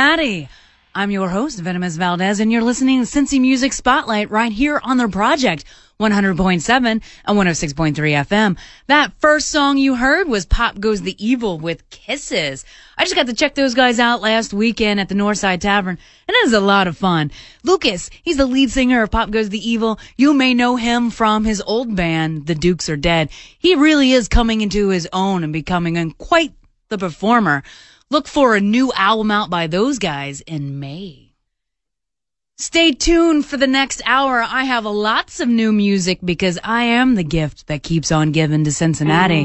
Cincinnati. I'm your host, Venomous Valdez, and you're listening to Cincy Music Spotlight right here on their project, 100.7 and 106.3 FM. That first song you heard was Pop Goes the Evil with Kisses. I just got to check those guys out last weekend at the Northside Tavern, and it was a lot of fun. Lucas, he's the lead singer of Pop Goes the Evil. You may know him from his old band, The Dukes Are Dead. He really is coming into his own and becoming quite the performer. Look for a new album out by those guys in May. Stay tuned for the next hour. I have lots of new music because I am the gift that keeps on giving to Cincinnati.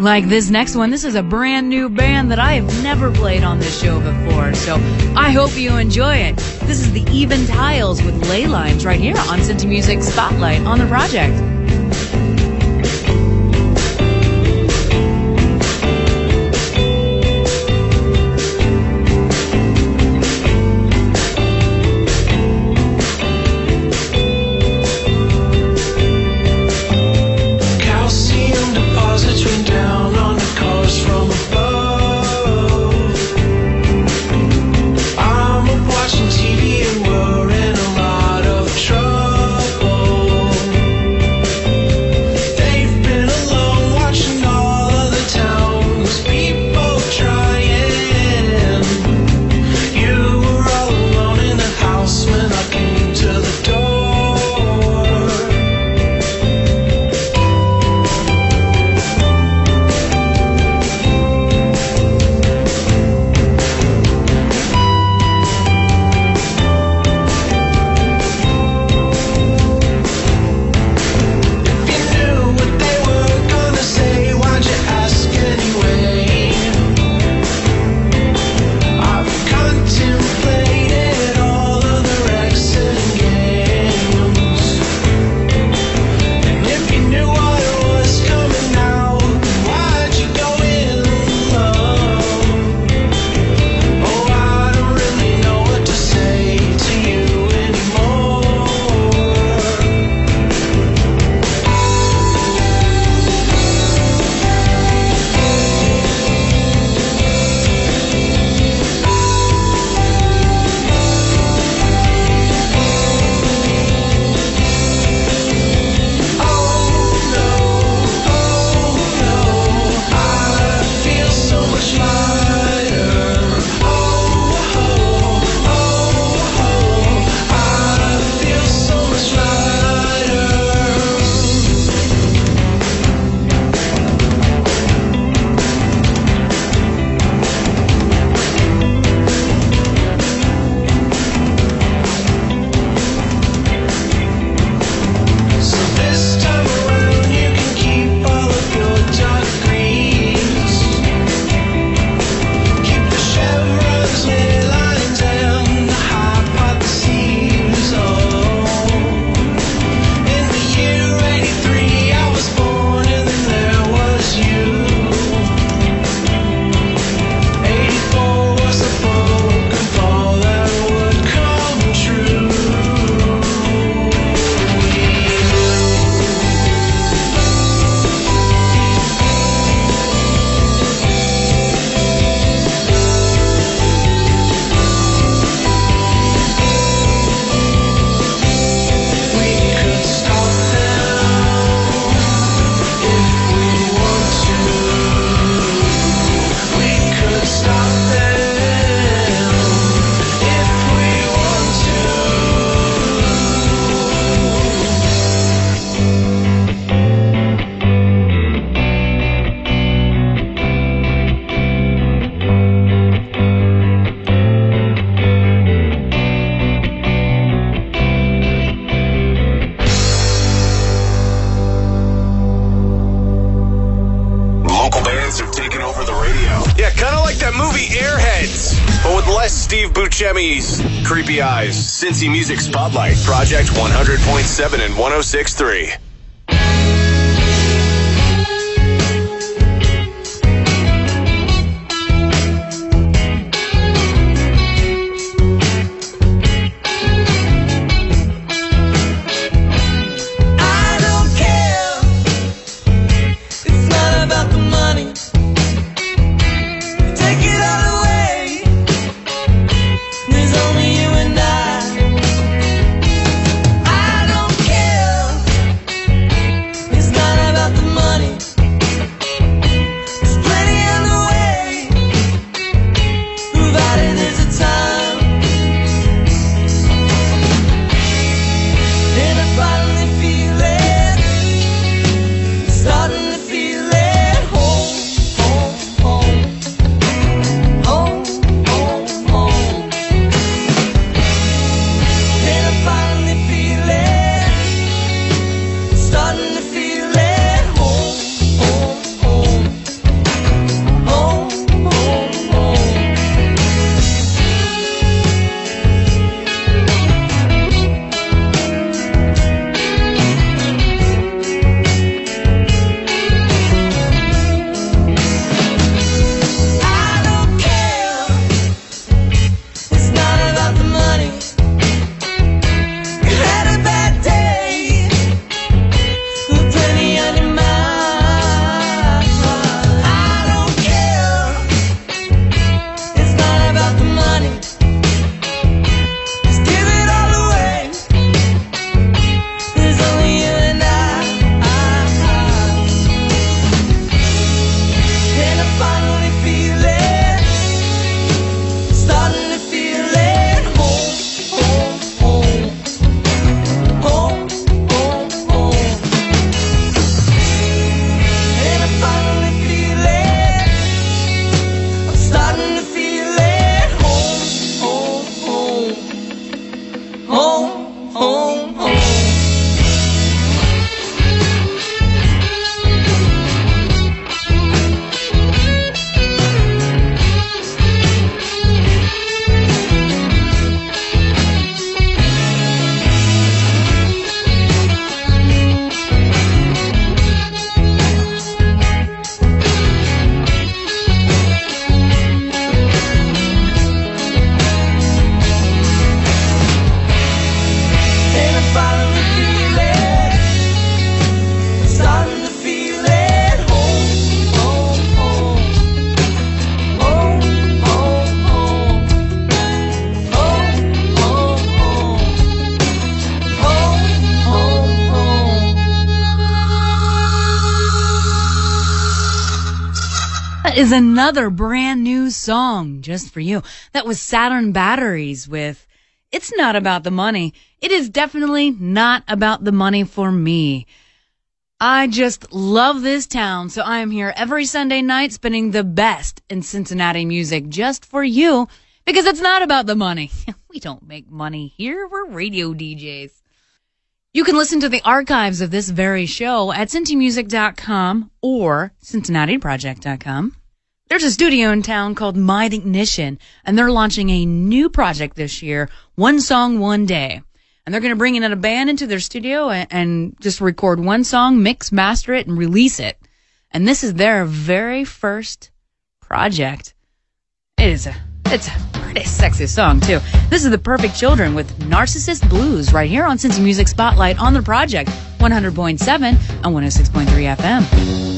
Like this next one, this is a brand new band that I have never played on this show before, so I hope you enjoy it. This is the Even Tiles with Ley Lines right here on Cincy Music Spotlight on the project. Creepy Eyes, Cincy Music Spotlight, Project 100.7 and 106.3. is another brand new song just for you. That was Saturn Batteries with It's Not About the Money. It is definitely not about the money for me. I just love this town, so I am here every Sunday night spinning the best in Cincinnati music just for you because it's not about the money. we don't make money here. We're radio DJs. You can listen to the archives of this very show at cincymusic.com or cincinnatiproject.com. There's a studio in town called Mind Ignition, and they're launching a new project this year, One Song, One Day and they're going to bring in a band into their studio and, and just record one song, mix, master it, and release it. And this is their very first project. It is a, it's a pretty sexy song too. This is the Perfect Children with Narcissist Blues right here on Cincy Music Spotlight on the project, 100.7 and 106.3 FM.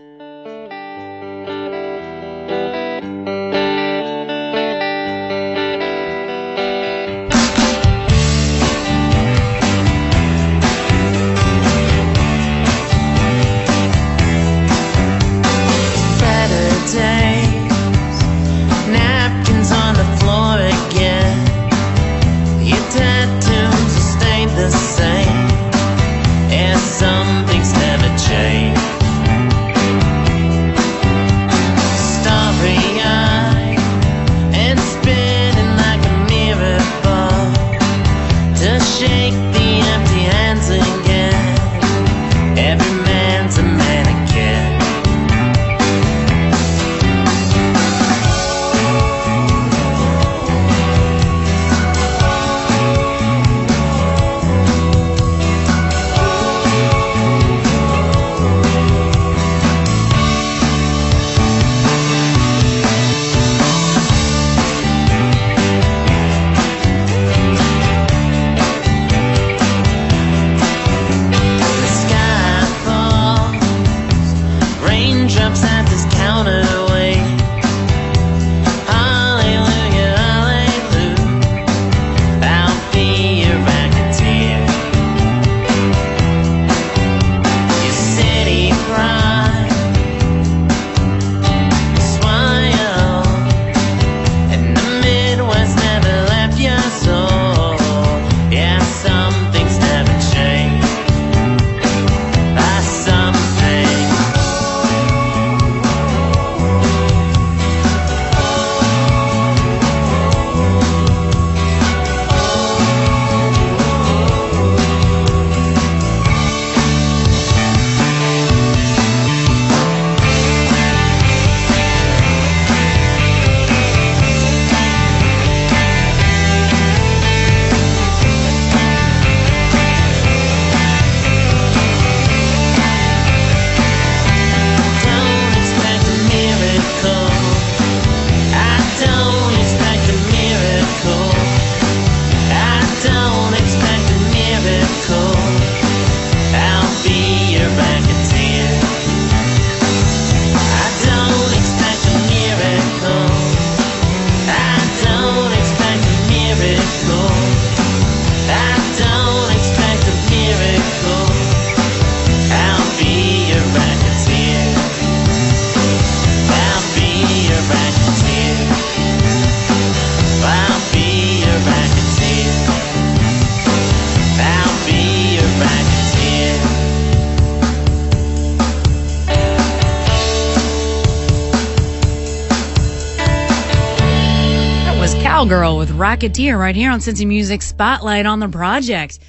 Rocketeer right here on Cincy Music Spotlight on the project.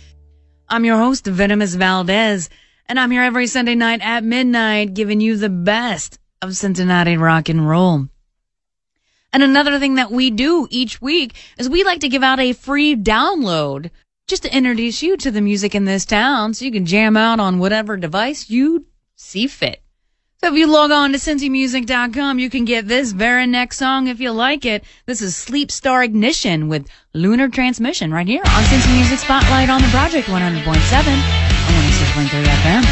I'm your host, Venomous Valdez, and I'm here every Sunday night at midnight giving you the best of Cincinnati rock and roll. And another thing that we do each week is we like to give out a free download just to introduce you to the music in this town so you can jam out on whatever device you see fit. If you log on to cincymusic.com, you can get this very next song if you like it. This is Sleep Star Ignition with Lunar Transmission right here on Cincy Music Spotlight on the Project 100.7 and 106.3 FM.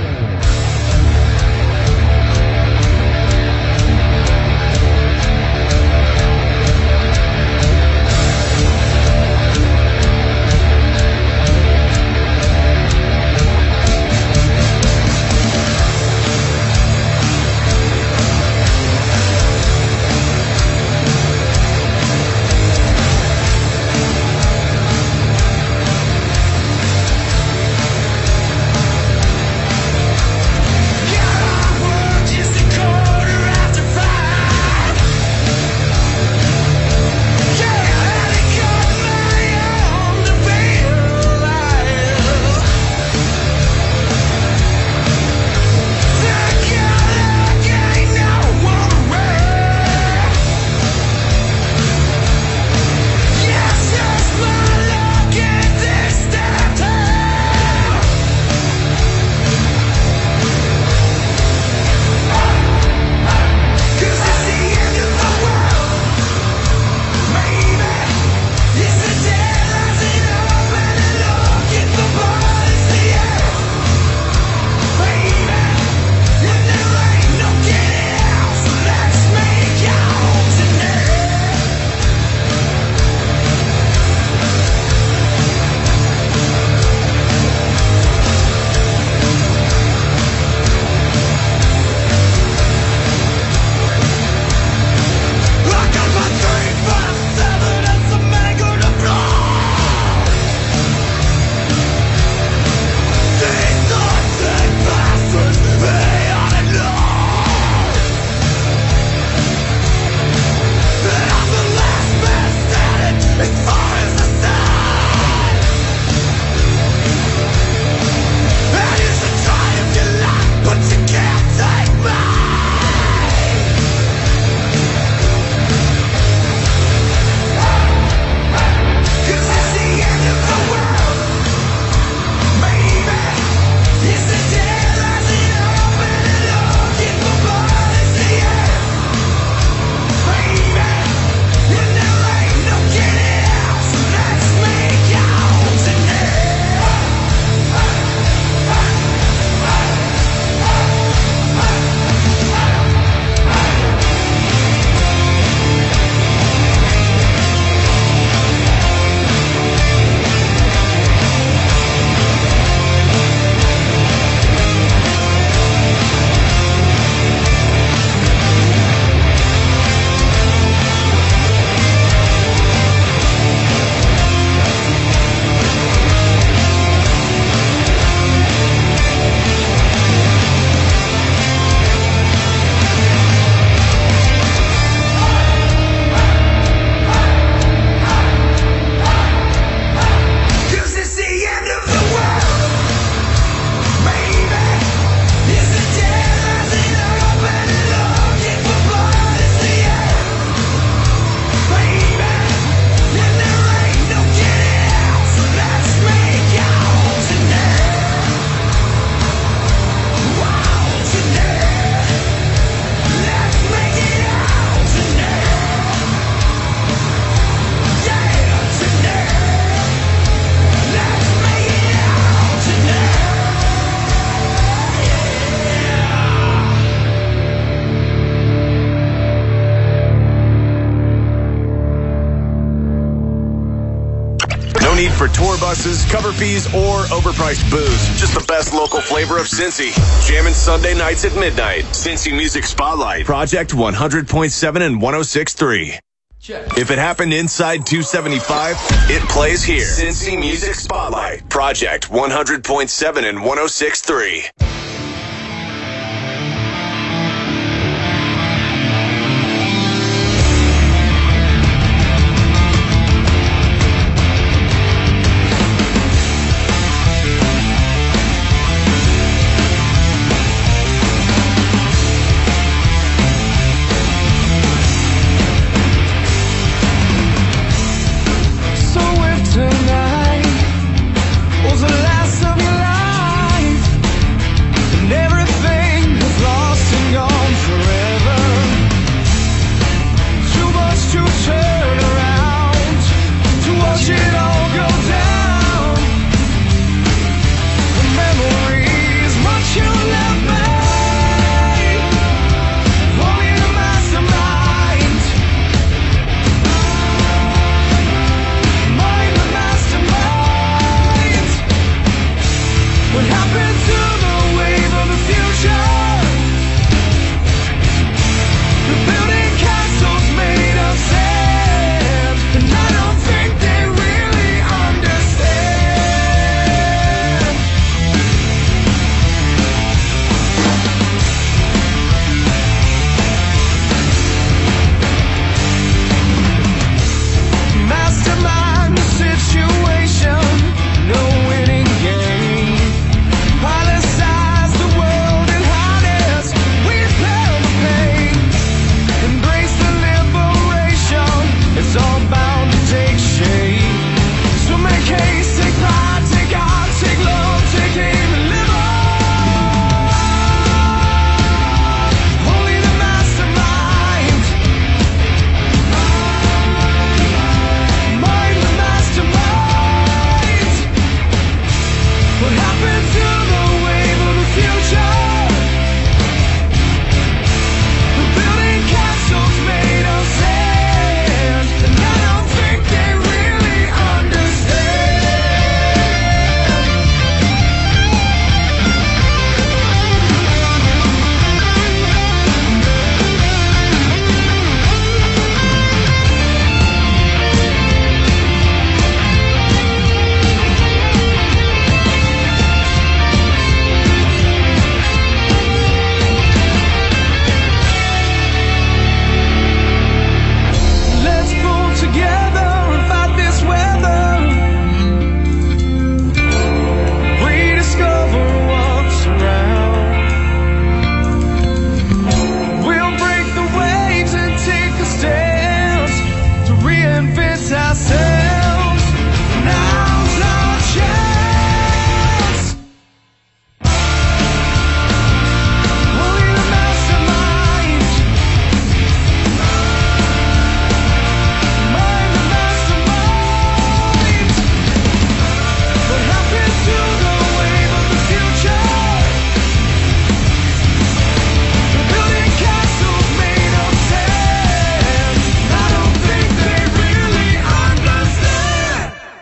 cover fees, or overpriced booze. Just the best local flavor of Cincy. Jamming Sunday nights at midnight. Cincy Music Spotlight. Project 100.7 and 106.3. Check. If it happened inside 275, it plays here. Cincy Music Spotlight. Project 100.7 and 106.3.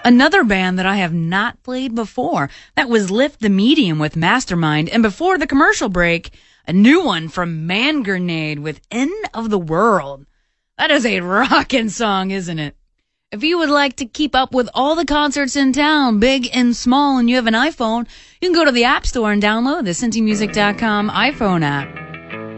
Another band that I have not played before. That was Lift the Medium with Mastermind. And before the commercial break, a new one from Man Grenade with End of the World. That is a rockin' song, isn't it? If you would like to keep up with all the concerts in town, big and small, and you have an iPhone, you can go to the App Store and download the CincyMusic.com iPhone app.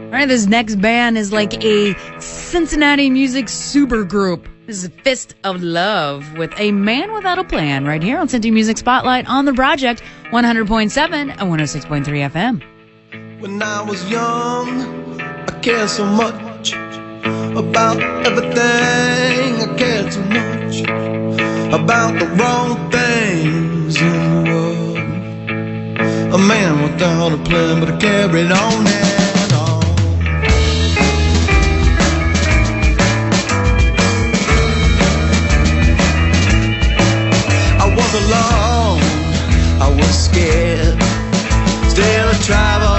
All right, this next band is like a Cincinnati music supergroup. This is Fist of Love with A Man Without a Plan right here on Cincy Music Spotlight on the project 100.7 and 106.3 FM. When I was young, I cared so much about everything. I cared so much about the wrong things in the world. A man without a plan, but I carried on. And alone. I was scared. Still I traveled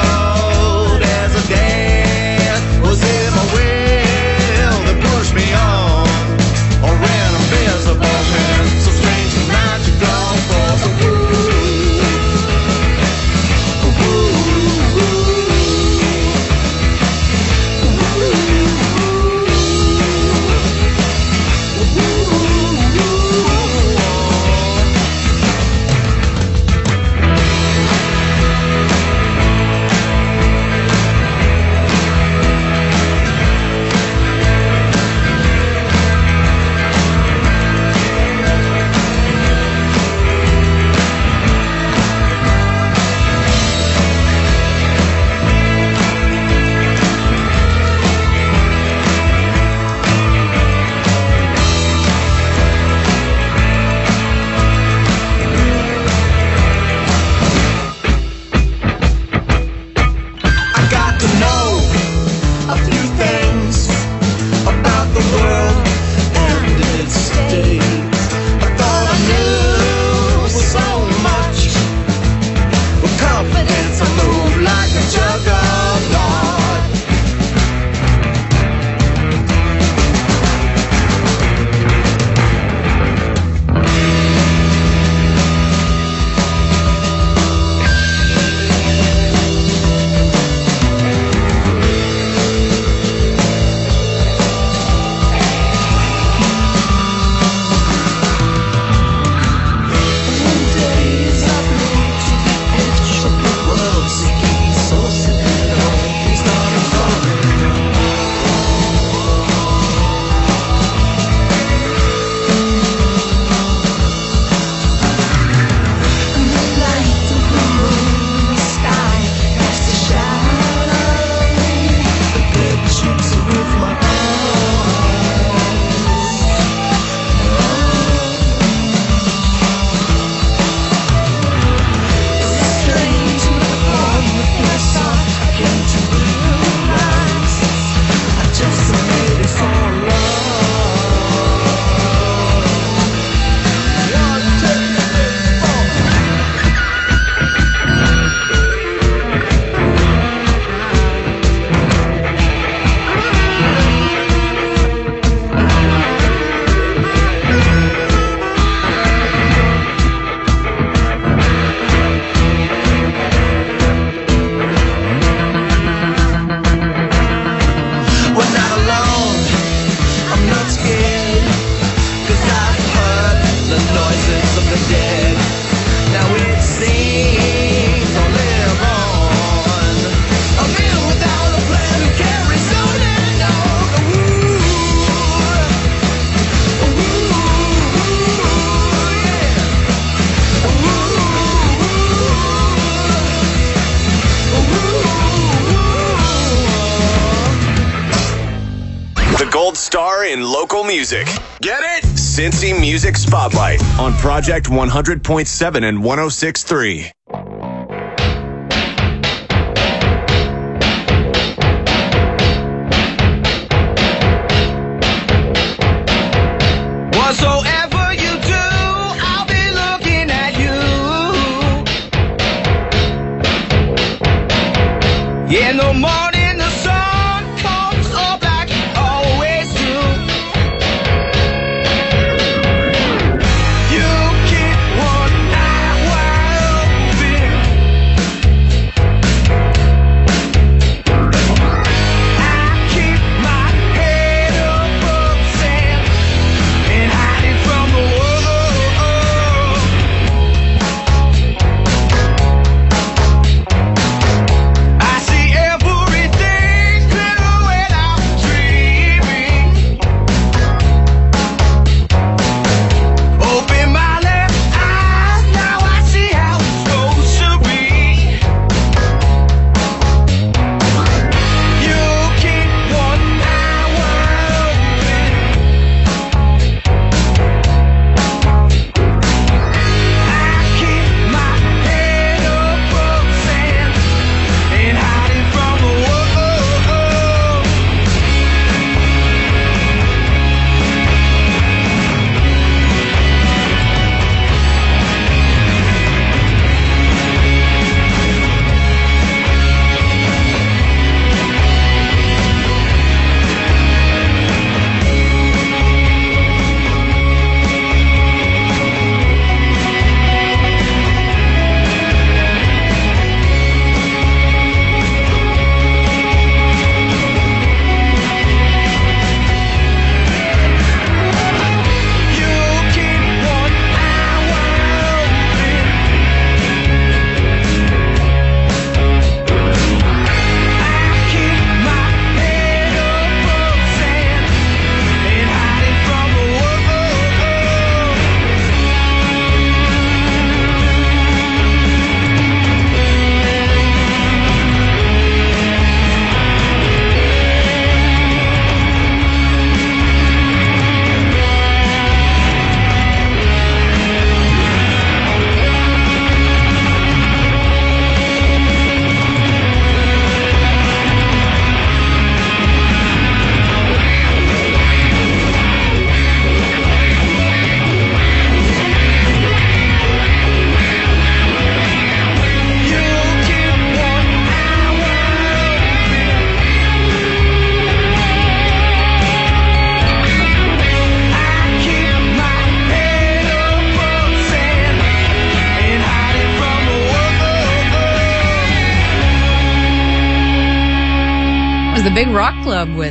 on Project 100.7 and 106.3. Whatsoever you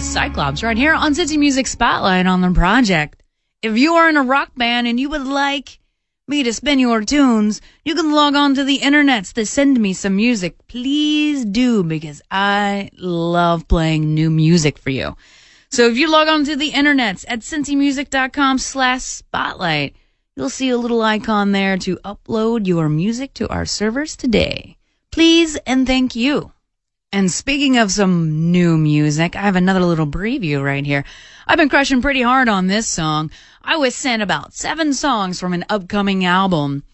With Cyclops right here on Cincy Music Spotlight on the project. If you are in a rock band and you would like me to spin your tunes, you can log on to the internets to send me some music. Please do because I love playing new music for you. So if you log on to the internets at cincymusic.com slash spotlight, you'll see a little icon there to upload your music to our servers today. Please and thank you. And speaking of some new music, I have another little preview right here. I've been crushing pretty hard on this song. I was sent about seven songs from an upcoming album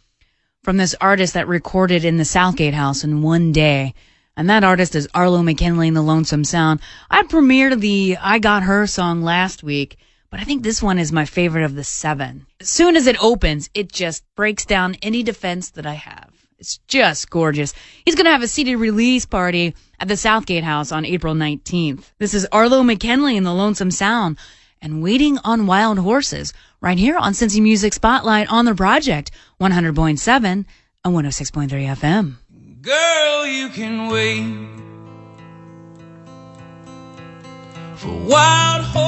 from this artist that recorded in the Southgate House in one day. And that artist is Arlo McKinley and the Lonesome Sound. I premiered the I Got Her song last week, but I think this one is my favorite of the seven. As soon as it opens, it just breaks down any defense that I have. It's just gorgeous. He's going to have a CD release party at the Southgate House on April 19th. This is Arlo McKinley and the Lonesome Sound and Waiting on Wild Horses right here on Cincy Music Spotlight on the project 100.7 and 106.3 FM. Girl, you can wait for wild horses,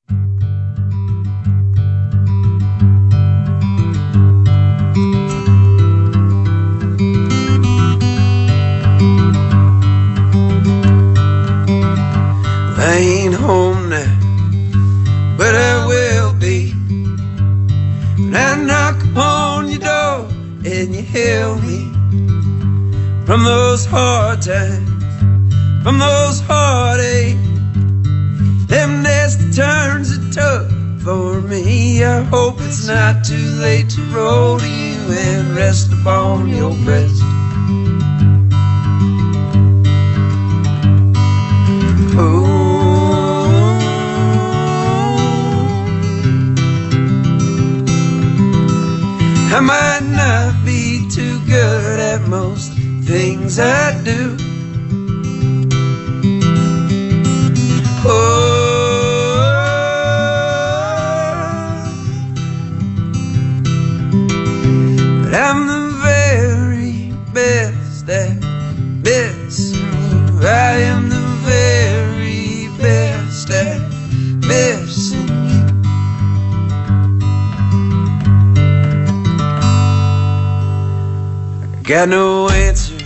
got no answer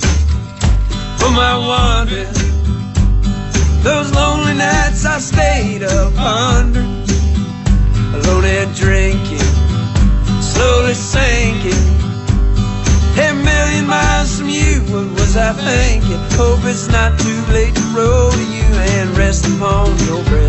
for my wonder. Those lonely nights I stayed up under, alone and drinking, slowly sinking. A million miles from you, what was I thinking? Hope it's not too late to roll to you and rest upon your breath.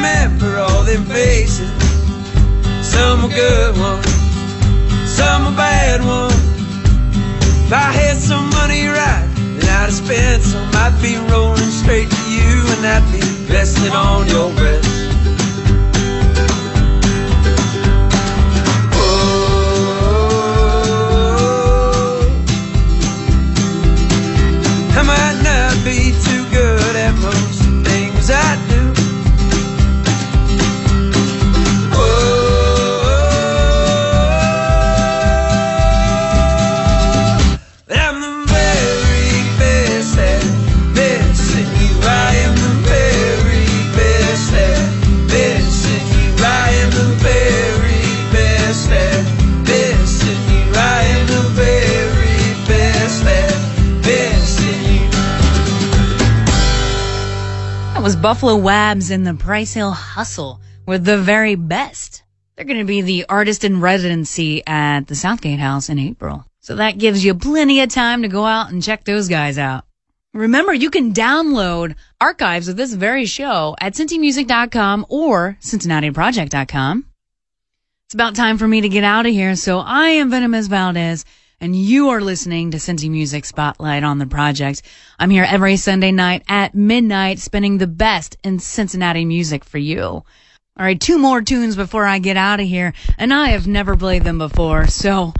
Remember all them faces. Some are good ones, some are bad ones. If I had some money right, then I'd have spent some. I'd be rolling straight to you, and I'd be resting on your breast. Buffalo Wabs in the Price Hill Hustle with the very best. They're going to be the artist in residency at the Southgate House in April. So that gives you plenty of time to go out and check those guys out. Remember, you can download archives of this very show at cincymusic.com or cincinnatiproject.com. It's about time for me to get out of here, so I am Venomous Valdez, and you are listening to Cincy Music Spotlight on the project. I'm here every Sunday night at midnight, spinning the best in Cincinnati music for you. All right, two more tunes before I get out of here, and I have never played them before, so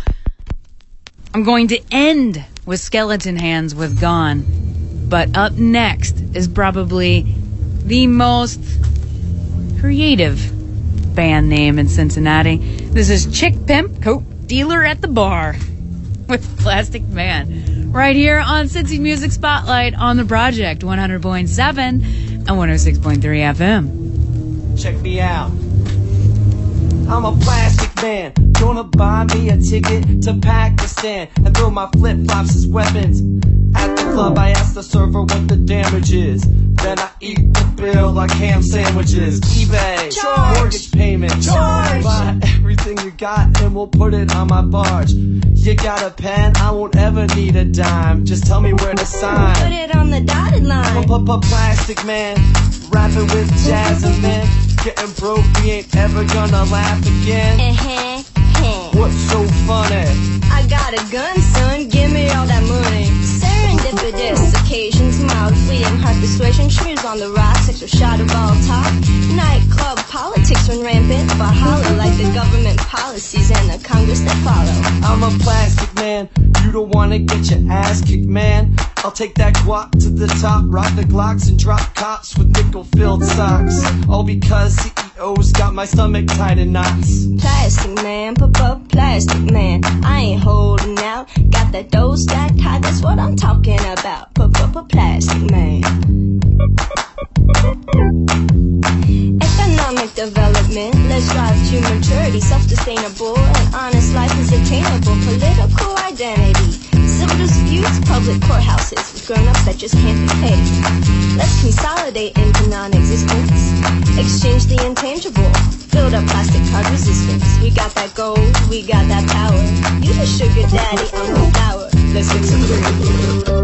I'm going to end with Skeleton Hands with Gone. But up next is probably the most creative band name in Cincinnati. This is Chick Pimp Coke Dealer at the Bar with Plastic Man. Right here on Cincy Music Spotlight on the Project 100.7 and 106.3 FM. Check me out. I'm a plastic man, gonna buy me a ticket to Pakistan and throw my flip flops as weapons. At the club, I ask the server what the damage is. Then I eat the bill like ham sandwiches. eBay, Charge. mortgage payment, Charge. buy everything you got and we'll put it on my barge. You got a pen? I won't ever need a dime. Just tell me where to sign. Put it on the dotted line. I'm a plastic man, rapping with Jasmine. Getting broke, we ain't ever gonna laugh again. Uh-huh. What's so funny? I got a gun, son. Give me all that money. Serendipitous occasions, mild fleeting heart persuasion. Shrews on the rocks, extra shot of all talk. Nightclub politics run rampant, but holler like the government policies and the Congress that follow. I'm a plastic man. You don't wanna get your ass kicked, man. I'll take that guap to the top, rock the Glocks and drop cops with nickel filled socks. All because CEOs got my stomach tied in knots. Plastic man, pop plastic man. I ain't holding out. Got that dough stacked high, that's what I'm talking about. Pop plastic man. Economic development, let's drive to maturity. Self-sustainable and honest life is attainable. Political identity, civil disputes, public courthouses with grown-ups that just can't be paid. Let's consolidate into non-existence. Exchange the intangible. Build up plastic card resistance. We got that gold, we got that power. You the sugar daddy, I'm the flower. Let's get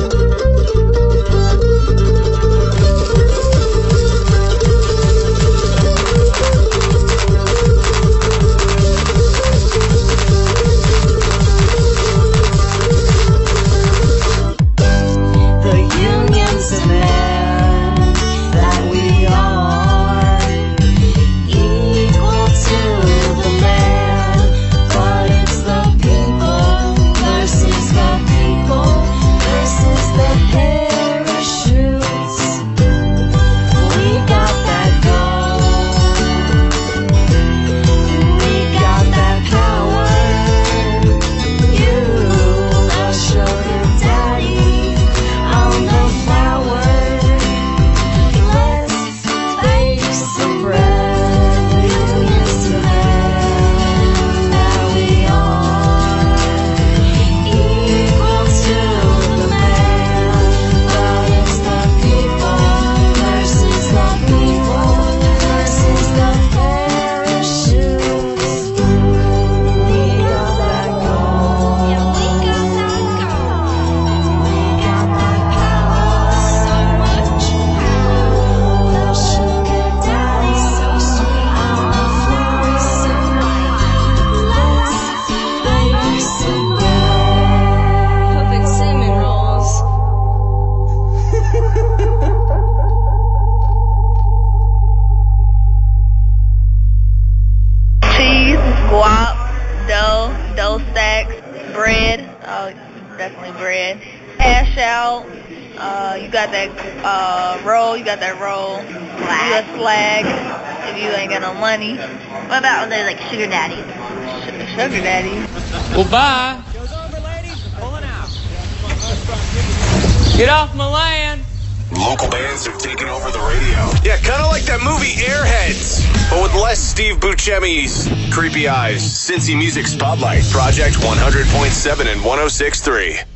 some sugar daddy. sugar daddy. Well, bye. Get off my land. Local bands have taken over the radio. Yeah, kind of like that movie Airheads, but with less Steve Buscemi's creepy eyes. Cincy Music Spotlight, Project 100.7 and 106.3.